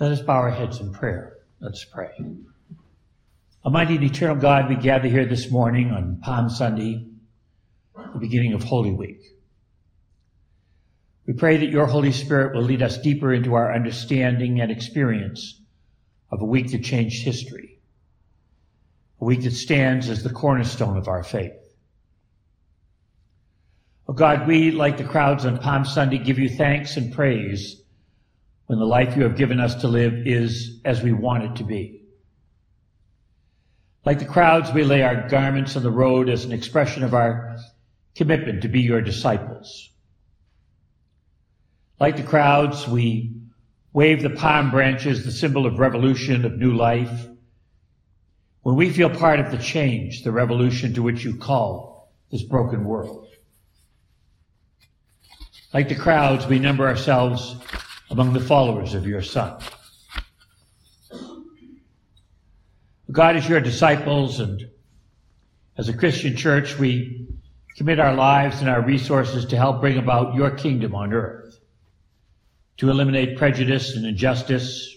Let us bow our heads in prayer. Let us pray. Almighty and eternal God, we gather here this morning on Palm Sunday, the beginning of Holy Week. We pray that your Holy Spirit will lead us deeper into our understanding and experience of a week that changed history, a week that stands as the cornerstone of our faith. Oh God, we, like the crowds on Palm Sunday, give you thanks and praise when the life you have given us to live is as we want it to be. Like the crowds, we lay our garments on the road as an expression of our commitment to be your disciples. Like the crowds, we wave the palm branches, the symbol of revolution, of new life. When we feel part of the change, the revolution to which you call this broken world. Like the crowds, we number ourselves among the followers of your Son. God is your disciples, and as a Christian church, we commit our lives and our resources to help bring about your kingdom on earth, to eliminate prejudice and injustice,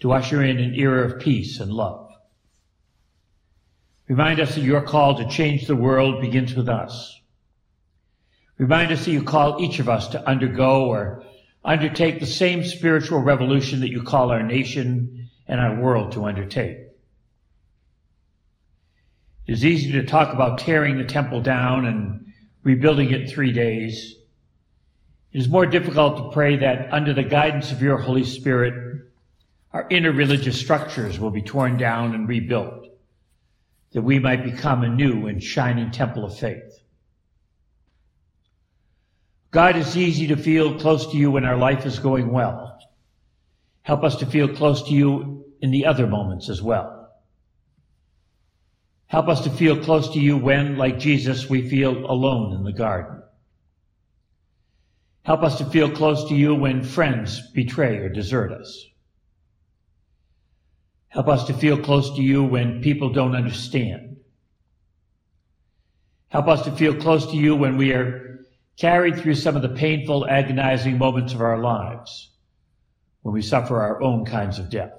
to usher in an era of peace and love. Remind us that your call to change the world begins with us. Remind us that you call each of us to undergo or undertake the same spiritual revolution that you call our nation and our world to undertake. It is easy to talk about tearing the temple down and rebuilding it in three days. It is more difficult to pray that under the guidance of your Holy Spirit, our inner religious structures will be torn down and rebuilt, that we might become a new and shining temple of faith. God, it's easy to feel close to you when our life is going well. Help us to feel close to you in the other moments as well. Help us to feel close to you when, like Jesus, we feel alone in the garden. Help us to feel close to you when friends betray or desert us. Help us to feel close to you when people don't understand. Help us to feel close to you when we are carried through some of the painful, agonizing moments of our lives when we suffer our own kinds of death.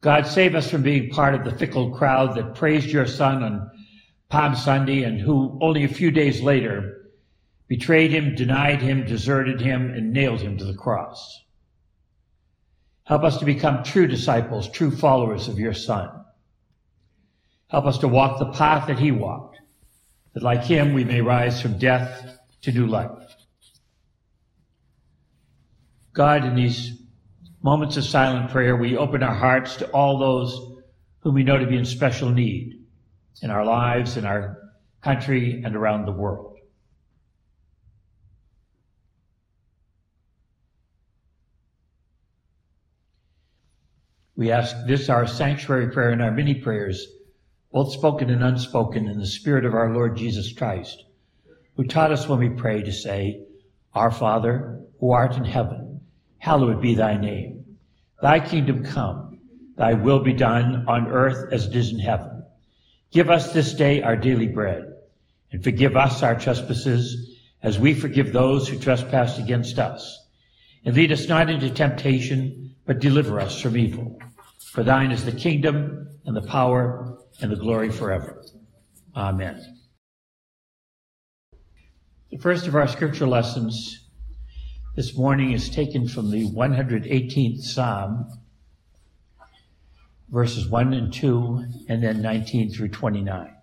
God, save us from being part of the fickle crowd that praised your Son on Palm Sunday and who only a few days later betrayed him, denied him, deserted him, and nailed him to the cross. Help us to become true disciples, true followers of your Son. Help us to walk the path that he walked that like him we may rise from death to new life. God, in these moments of silent prayer, we open our hearts to all those whom we know to be in special need in our lives, in our country, and around the world. We ask this, our sanctuary prayer, and our many prayers both spoken and unspoken in the Spirit of our Lord Jesus Christ, who taught us when we pray to say, Our Father, who art in heaven, hallowed be thy name. Thy kingdom come, thy will be done on earth as it is in heaven. Give us this day our daily bread, and forgive us our trespasses as we forgive those who trespass against us. And lead us not into temptation, but deliver us from evil. For thine is the kingdom and the power and the glory forever. Amen. The first of our scripture lessons this morning is taken from the 118th Psalm, verses 1 and 2, and then 19 through 29.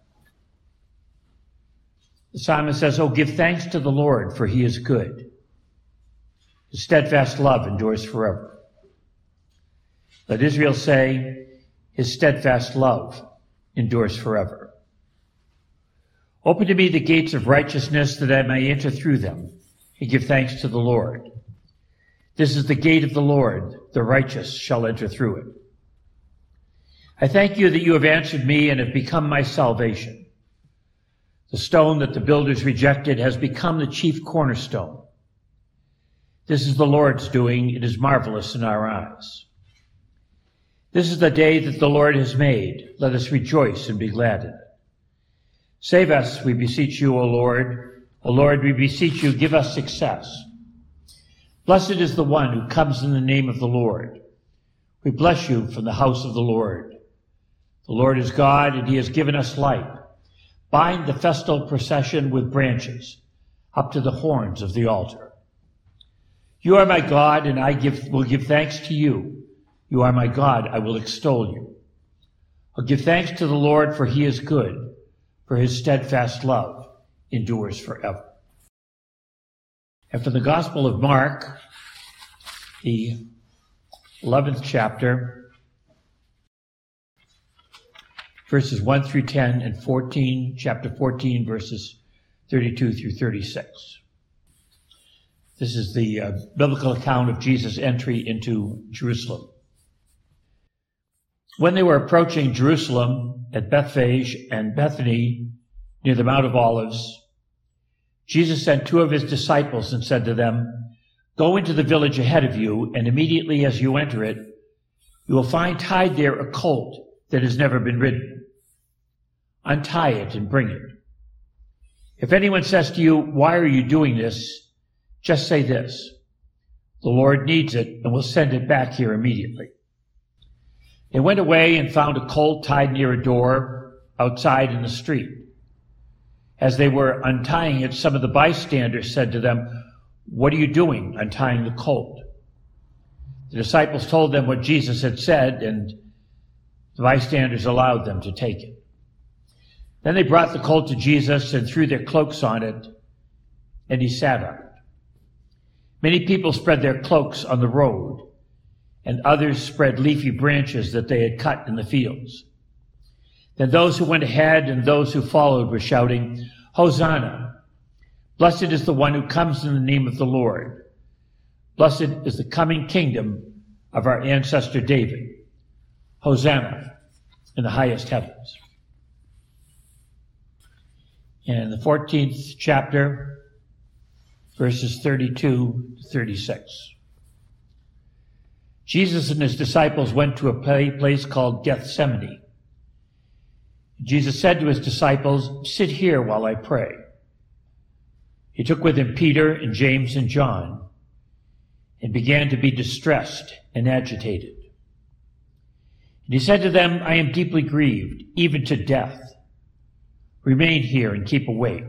The psalmist says, Oh, give thanks to the Lord, for he is good. His steadfast love endures forever. Let Israel say, His steadfast love endures forever. Open to me the gates of righteousness that I may enter through them and give thanks to the Lord. This is the gate of the Lord. The righteous shall enter through it. I thank you that you have answered me and have become my salvation. The stone that the builders rejected has become the chief cornerstone. This is the Lord's doing. It is marvelous in our eyes. This is the day that the Lord has made. Let us rejoice and be glad in it. Save us, we beseech you, O Lord. O Lord, we beseech you, give us success. Blessed is the one who comes in the name of the Lord. We bless you from the house of the Lord. The Lord is God and he has given us light. Bind the festal procession with branches up to the horns of the altar. You are my God and I give, will give thanks to you. You are my God. I will extol you. I'll give thanks to the Lord for he is good, for his steadfast love endures forever. And from the Gospel of Mark, the 11th chapter, verses 1 through 10 and 14, chapter 14, verses 32 through 36. This is the uh, biblical account of Jesus' entry into Jerusalem. When they were approaching Jerusalem at Bethphage and Bethany near the Mount of Olives, Jesus sent two of his disciples and said to them, Go into the village ahead of you, and immediately as you enter it, you will find tied there a colt that has never been ridden. Untie it and bring it. If anyone says to you, Why are you doing this? just say this The Lord needs it and will send it back here immediately. They went away and found a colt tied near a door outside in the street. As they were untying it, some of the bystanders said to them, What are you doing untying the colt? The disciples told them what Jesus had said, and the bystanders allowed them to take it. Then they brought the colt to Jesus and threw their cloaks on it, and he sat on it. Many people spread their cloaks on the road, and others spread leafy branches that they had cut in the fields. Then those who went ahead and those who followed were shouting, Hosanna! Blessed is the one who comes in the name of the Lord. Blessed is the coming kingdom of our ancestor David. Hosanna in the highest heavens. And the 14th chapter, verses 32 to 36. Jesus and his disciples went to a place called Gethsemane Jesus said to his disciples, Sit here while I pray. He took with him Peter and James and John and began to be distressed and agitated. And he said to them, I am deeply grieved, even to death. Remain here and keep awake.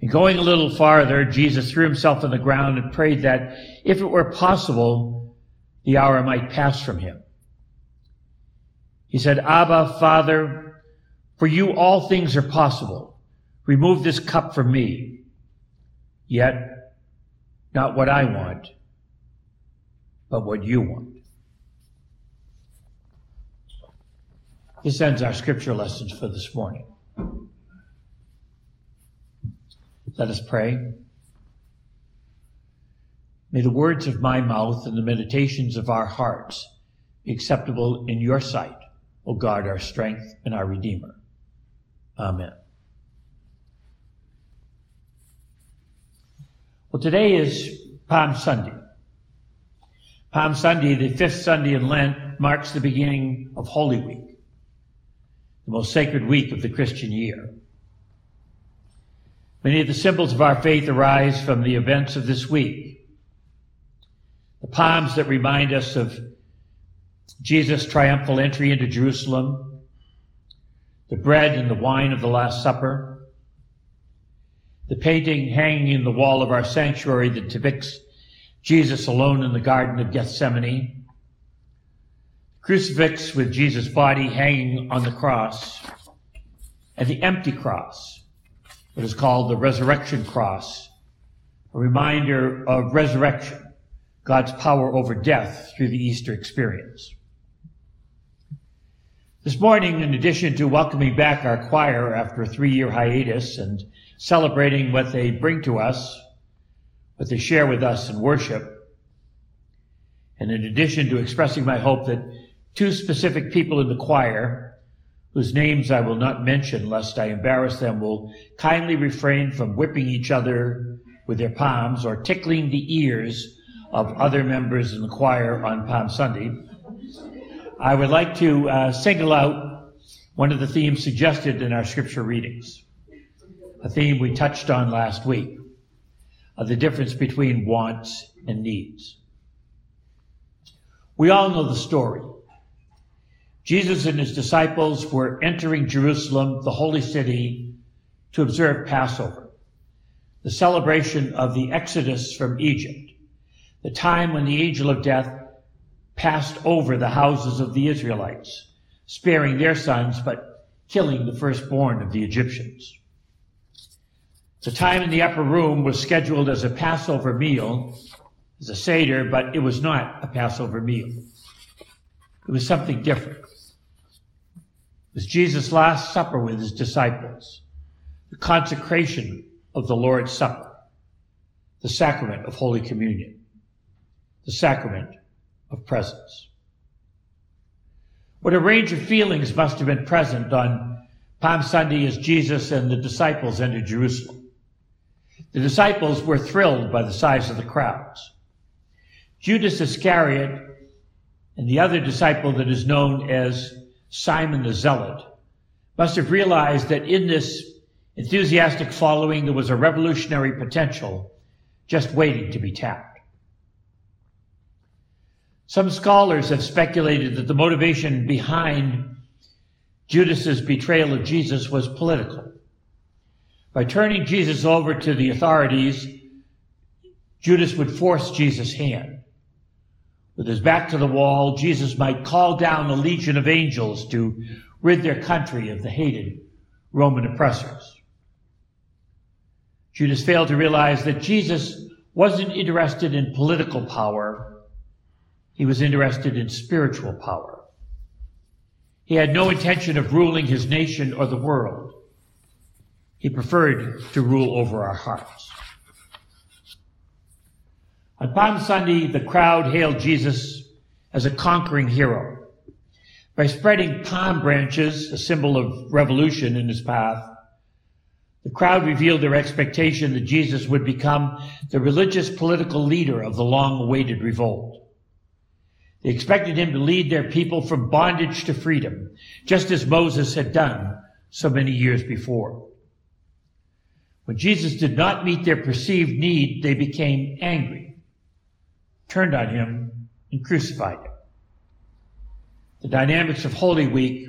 And going a little farther, Jesus threw himself on the ground and prayed that, if it were possible, the hour might pass from him. He said, Abba, Father, for you all things are possible. Remove this cup from me. Yet, not what I want, but what you want. This ends our scripture lessons for this morning. Let us pray. May the words of my mouth and the meditations of our hearts be acceptable in your sight O God, our strength and our Redeemer. Amen. Well, today is Palm Sunday. Palm Sunday, the fifth Sunday in Lent, marks the beginning of Holy Week, the most sacred week of the Christian year. Many of the symbols of our faith arise from the events of this week. The palms that remind us of Jesus' triumphal entry into Jerusalem, the bread and the wine of the Last Supper, the painting hanging in the wall of our sanctuary that depicts Jesus alone in the Garden of Gethsemane, crucifix with Jesus' body hanging on the cross, and the empty cross, what is called the resurrection cross, a reminder of resurrection, God's power over death through the Easter experience. This morning, in addition to welcoming back our choir after a three year hiatus and celebrating what they bring to us, what they share with us in worship, and in addition to expressing my hope that two specific people in the choir, whose names I will not mention lest I embarrass them, will kindly refrain from whipping each other with their palms or tickling the ears of other members in the choir on Palm Sunday. I would like to uh, single out one of the themes suggested in our scripture readings, a theme we touched on last week. of the difference between wants and needs. We all know the story. Jesus and his disciples were entering Jerusalem, the holy city, to observe Passover, the celebration of the Exodus from Egypt, the time when the angel of death passed over the houses of the Israelites, sparing their sons, but killing the firstborn of the Egyptians. The time in the upper room was scheduled as a Passover meal, as a Seder, but it was not a Passover meal. It was something different. It was Jesus' last supper with his disciples, the consecration of the Lord's Supper, the sacrament of Holy Communion, the sacrament of presence. What a range of feelings must have been present on Palm Sunday as Jesus and the disciples entered Jerusalem. The disciples were thrilled by the size of the crowds. Judas Iscariot and the other disciple that is known as Simon the Zealot must have realized that in this enthusiastic following there was a revolutionary potential just waiting to be tapped. Some scholars have speculated that the motivation behind Judas's betrayal of Jesus was political. By turning Jesus over to the authorities, Judas would force Jesus' hand. With his back to the wall, Jesus might call down a legion of angels to rid their country of the hated Roman oppressors. Judas failed to realize that Jesus wasn't interested in political power. He was interested in spiritual power. He had no intention of ruling his nation or the world. He preferred to rule over our hearts. On Palm Sunday, the crowd hailed Jesus as a conquering hero. By spreading palm branches, a symbol of revolution in his path, the crowd revealed their expectation that Jesus would become the religious political leader of the long awaited revolt. They expected him to lead their people from bondage to freedom, just as Moses had done so many years before. When Jesus did not meet their perceived need, they became angry turned on him, and crucified him. The dynamics of Holy Week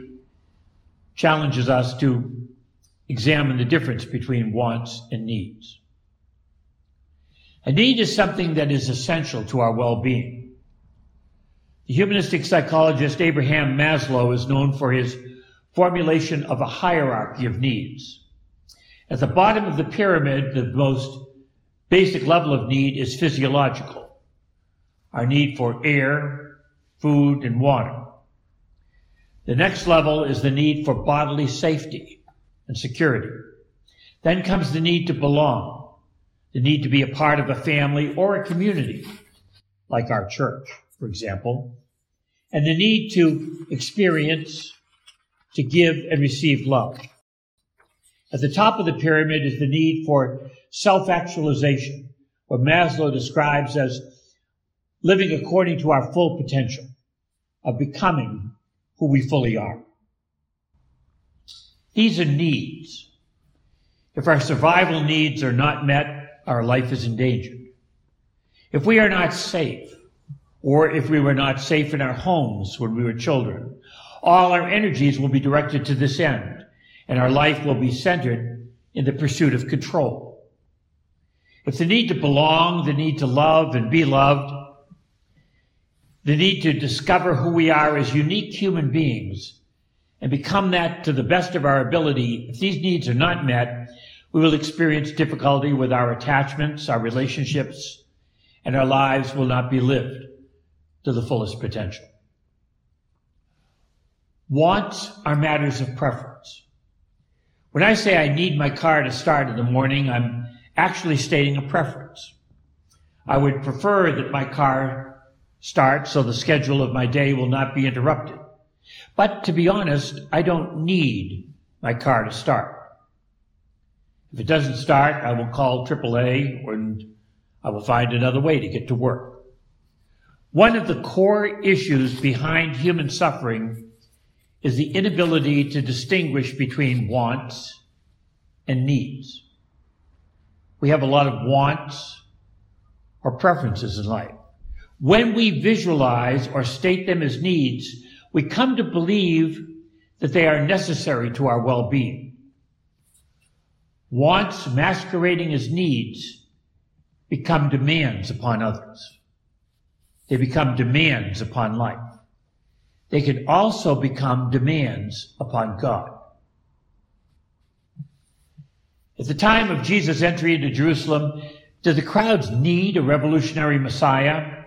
challenges us to examine the difference between wants and needs. A need is something that is essential to our well-being. The humanistic psychologist Abraham Maslow is known for his formulation of a hierarchy of needs. At the bottom of the pyramid, the most basic level of need is physiological our need for air, food, and water. The next level is the need for bodily safety and security. Then comes the need to belong, the need to be a part of a family or a community, like our church, for example, and the need to experience, to give and receive love. At the top of the pyramid is the need for self-actualization, what Maslow describes as living according to our full potential of becoming who we fully are. These are needs. If our survival needs are not met, our life is endangered. If we are not safe, or if we were not safe in our homes when we were children, all our energies will be directed to this end, and our life will be centered in the pursuit of control. If the need to belong, the need to love and be loved, the need to discover who we are as unique human beings and become that to the best of our ability. If these needs are not met, we will experience difficulty with our attachments, our relationships, and our lives will not be lived to the fullest potential. Wants are matters of preference. When I say I need my car to start in the morning, I'm actually stating a preference. I would prefer that my car start so the schedule of my day will not be interrupted. But to be honest, I don't need my car to start. If it doesn't start, I will call AAA and I will find another way to get to work. One of the core issues behind human suffering is the inability to distinguish between wants and needs. We have a lot of wants or preferences in life. When we visualize or state them as needs, we come to believe that they are necessary to our well-being. Wants masquerading as needs become demands upon others. They become demands upon life. They can also become demands upon God. At the time of Jesus' entry into Jerusalem, did the crowds need a revolutionary Messiah?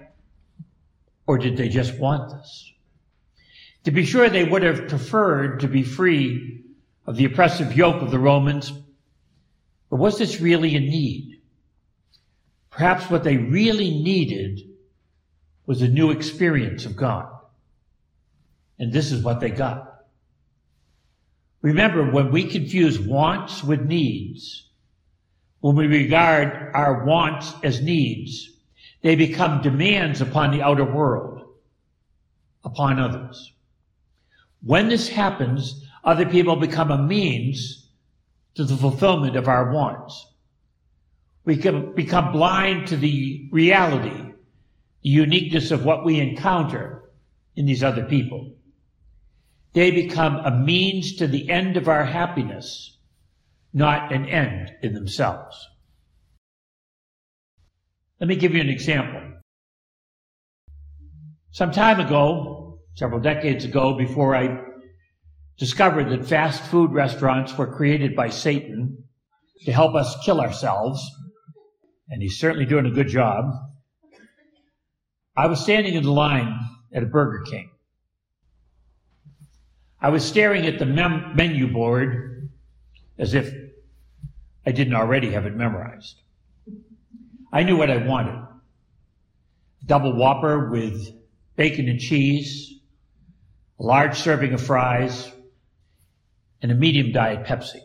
Or did they just want this? To be sure, they would have preferred to be free of the oppressive yoke of the Romans. But was this really a need? Perhaps what they really needed was a new experience of God. And this is what they got. Remember, when we confuse wants with needs, when we regard our wants as needs, they become demands upon the outer world, upon others. When this happens, other people become a means to the fulfillment of our wants. We can become blind to the reality, the uniqueness of what we encounter in these other people. They become a means to the end of our happiness, not an end in themselves. Let me give you an example. Some time ago, several decades ago, before I discovered that fast food restaurants were created by Satan to help us kill ourselves, and he's certainly doing a good job, I was standing in the line at a Burger King. I was staring at the mem- menu board as if I didn't already have it memorized. I knew what I wanted. Double Whopper with bacon and cheese, a large serving of fries, and a medium Diet Pepsi.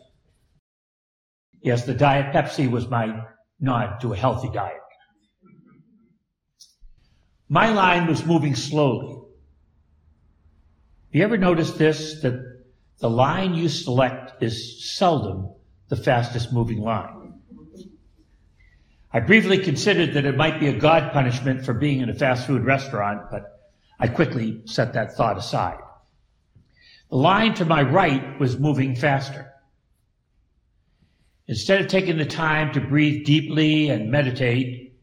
Yes, the Diet Pepsi was my nod to a healthy diet. My line was moving slowly. Have you ever noticed this? That the line you select is seldom the fastest moving line. I briefly considered that it might be a God punishment for being in a fast food restaurant, but I quickly set that thought aside. The line to my right was moving faster. Instead of taking the time to breathe deeply and meditate,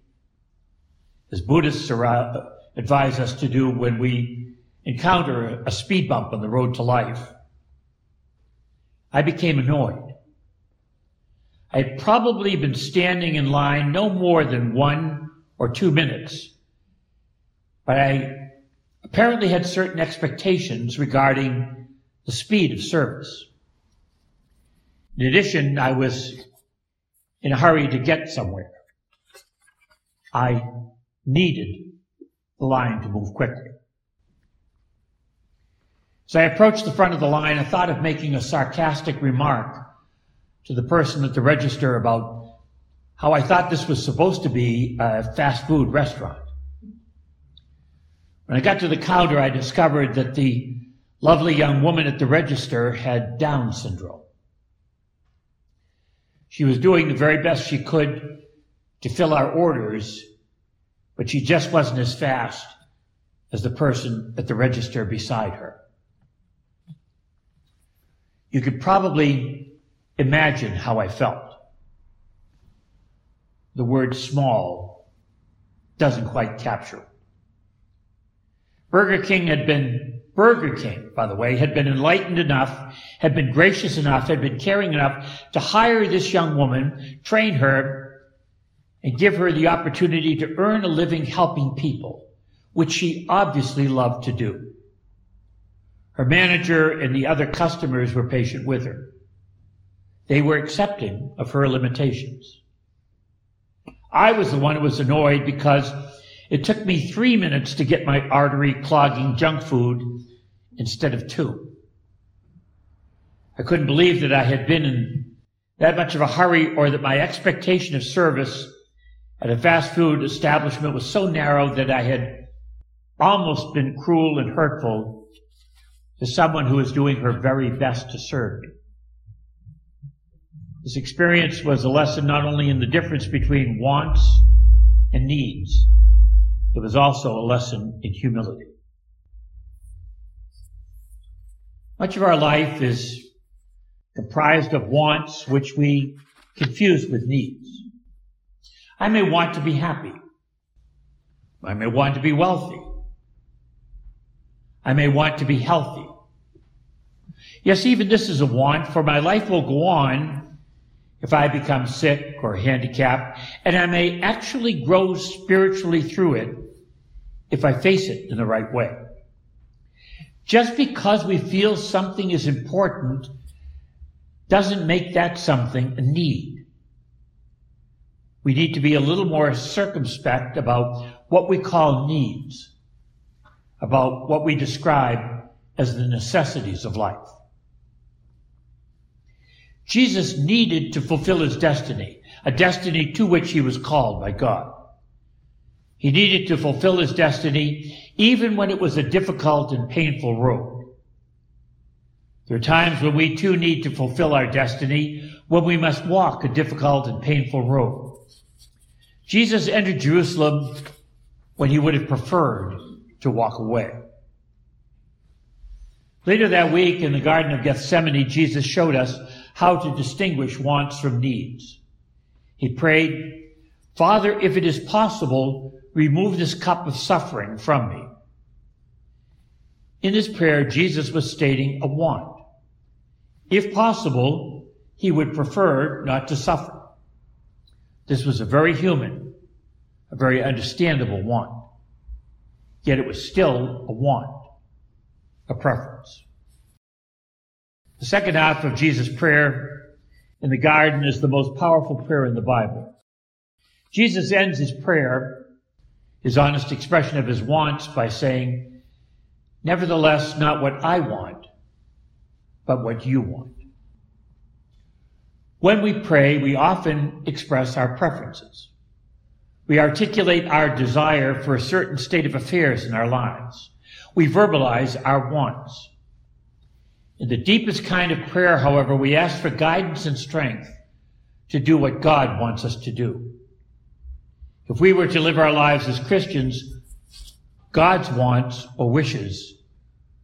as Buddhists uh, advise us to do when we encounter a speed bump on the road to life, I became annoyed. I had probably been standing in line no more than one or two minutes, but I apparently had certain expectations regarding the speed of service. In addition, I was in a hurry to get somewhere. I needed the line to move quickly. As I approached the front of the line, I thought of making a sarcastic remark to the person at the register about how I thought this was supposed to be a fast food restaurant. When I got to the counter, I discovered that the lovely young woman at the register had Down syndrome. She was doing the very best she could to fill our orders, but she just wasn't as fast as the person at the register beside her. You could probably imagine how I felt. The word small doesn't quite capture it. Burger King had been, Burger King, by the way, had been enlightened enough, had been gracious enough, had been caring enough to hire this young woman, train her, and give her the opportunity to earn a living helping people, which she obviously loved to do. Her manager and the other customers were patient with her. They were accepting of her limitations. I was the one who was annoyed because it took me three minutes to get my artery clogging junk food instead of two. I couldn't believe that I had been in that much of a hurry or that my expectation of service at a fast food establishment was so narrow that I had almost been cruel and hurtful to someone who was doing her very best to serve me. This experience was a lesson not only in the difference between wants and needs, it was also a lesson in humility. Much of our life is comprised of wants which we confuse with needs. I may want to be happy. I may want to be wealthy. I may want to be healthy. Yes, even this is a want, for my life will go on if I become sick or handicapped, and I may actually grow spiritually through it if I face it in the right way. Just because we feel something is important doesn't make that something a need. We need to be a little more circumspect about what we call needs, about what we describe as the necessities of life. Jesus needed to fulfill his destiny, a destiny to which he was called by God. He needed to fulfill his destiny even when it was a difficult and painful road. There are times when we too need to fulfill our destiny, when we must walk a difficult and painful road. Jesus entered Jerusalem when he would have preferred to walk away. Later that week in the Garden of Gethsemane, Jesus showed us how to distinguish wants from needs. He prayed, Father, if it is possible, remove this cup of suffering from me. In his prayer, Jesus was stating a want. If possible, he would prefer not to suffer. This was a very human, a very understandable want. Yet it was still a want, a preference. The second half of Jesus' prayer in the garden is the most powerful prayer in the Bible. Jesus ends his prayer, his honest expression of his wants, by saying, Nevertheless, not what I want, but what you want. When we pray, we often express our preferences. We articulate our desire for a certain state of affairs in our lives. We verbalize our wants. In the deepest kind of prayer, however, we ask for guidance and strength to do what God wants us to do. If we were to live our lives as Christians, God's wants or wishes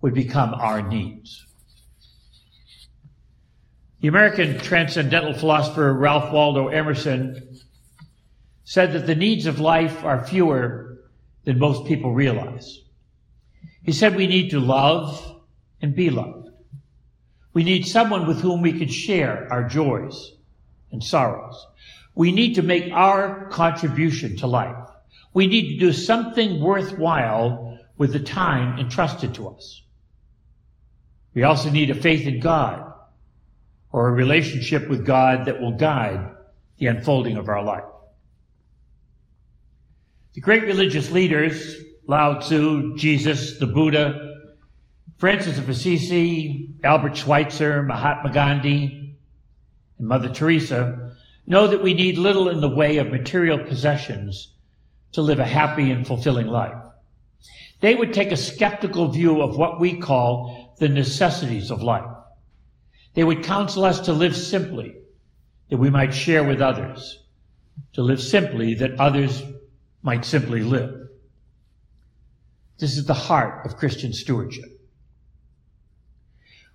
would become our needs. The American transcendental philosopher Ralph Waldo Emerson said that the needs of life are fewer than most people realize. He said we need to love and be loved. We need someone with whom we can share our joys and sorrows. We need to make our contribution to life. We need to do something worthwhile with the time entrusted to us. We also need a faith in God or a relationship with God that will guide the unfolding of our life. The great religious leaders, Lao Tzu, Jesus, the Buddha, Francis of Assisi, Albert Schweitzer, Mahatma Gandhi, and Mother Teresa, know that we need little in the way of material possessions to live a happy and fulfilling life. They would take a skeptical view of what we call the necessities of life. They would counsel us to live simply, that we might share with others, to live simply, that others might simply live. This is the heart of Christian stewardship.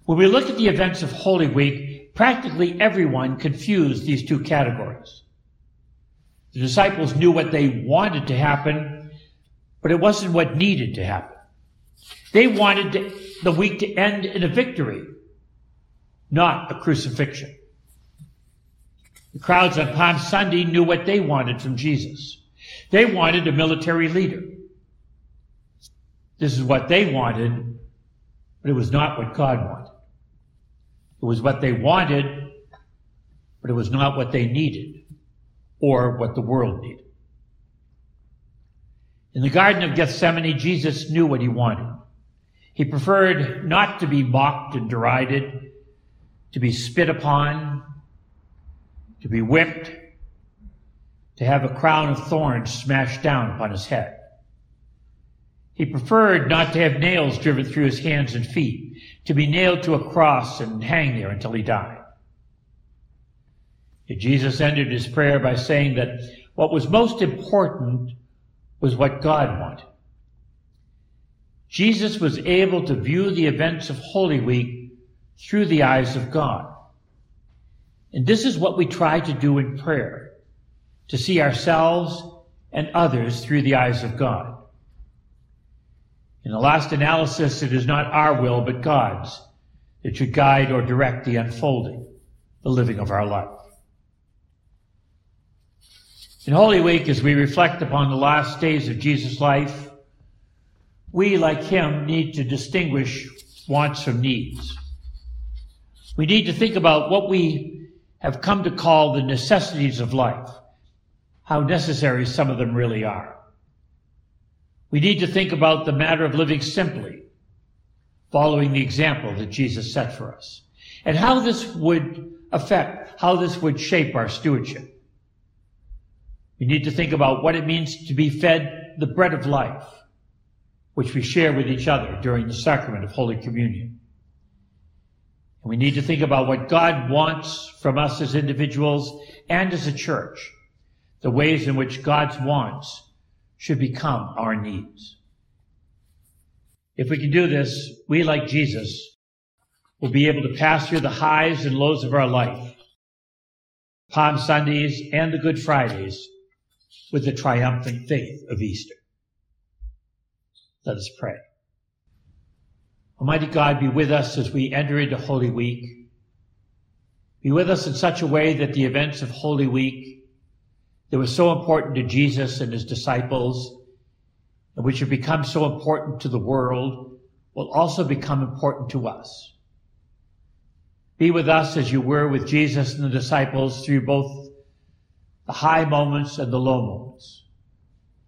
When we look at the events of Holy Week, practically everyone confused these two categories. The disciples knew what they wanted to happen, but it wasn't what needed to happen. They wanted the week to end in a victory, not a crucifixion. The crowds on Palm Sunday knew what they wanted from Jesus. They wanted a military leader. This is what they wanted, but it was not what God wanted. It was what they wanted, but it was not what they needed or what the world needed. In the Garden of Gethsemane, Jesus knew what he wanted. He preferred not to be mocked and derided, to be spit upon, to be whipped, to have a crown of thorns smashed down upon his head. He preferred not to have nails driven through his hands and feet, to be nailed to a cross and hang there until he died. Yet Jesus ended his prayer by saying that what was most important was what God wanted. Jesus was able to view the events of Holy Week through the eyes of God. And this is what we try to do in prayer, to see ourselves and others through the eyes of God. In the last analysis, it is not our will, but God's that should guide or direct the unfolding, the living of our life. In Holy Week, as we reflect upon the last days of Jesus' life, we, like him, need to distinguish wants from needs. We need to think about what we have come to call the necessities of life, how necessary some of them really are. We need to think about the matter of living simply, following the example that Jesus set for us, and how this would affect, how this would shape our stewardship. We need to think about what it means to be fed the bread of life, which we share with each other during the sacrament of Holy Communion. And we need to think about what God wants from us as individuals and as a church, the ways in which God's wants should become our needs. If we can do this, we, like Jesus, will be able to pass through the highs and lows of our life, Palm Sundays and the Good Fridays, with the triumphant faith of Easter. Let us pray. Almighty God, be with us as we enter into Holy Week. Be with us in such a way that the events of Holy Week that was so important to Jesus and his disciples, and which have become so important to the world, will also become important to us. Be with us as you were with Jesus and the disciples through both the high moments and the low moments,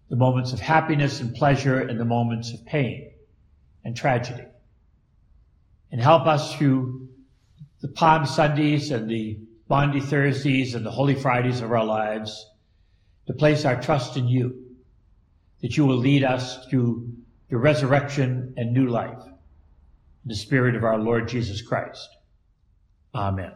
the moments of happiness and pleasure and the moments of pain and tragedy. And help us through the Palm Sundays and the Maundy Thursdays and the Holy Fridays of our lives to place our trust in you, that you will lead us through your resurrection and new life. In the spirit of our Lord Jesus Christ. Amen.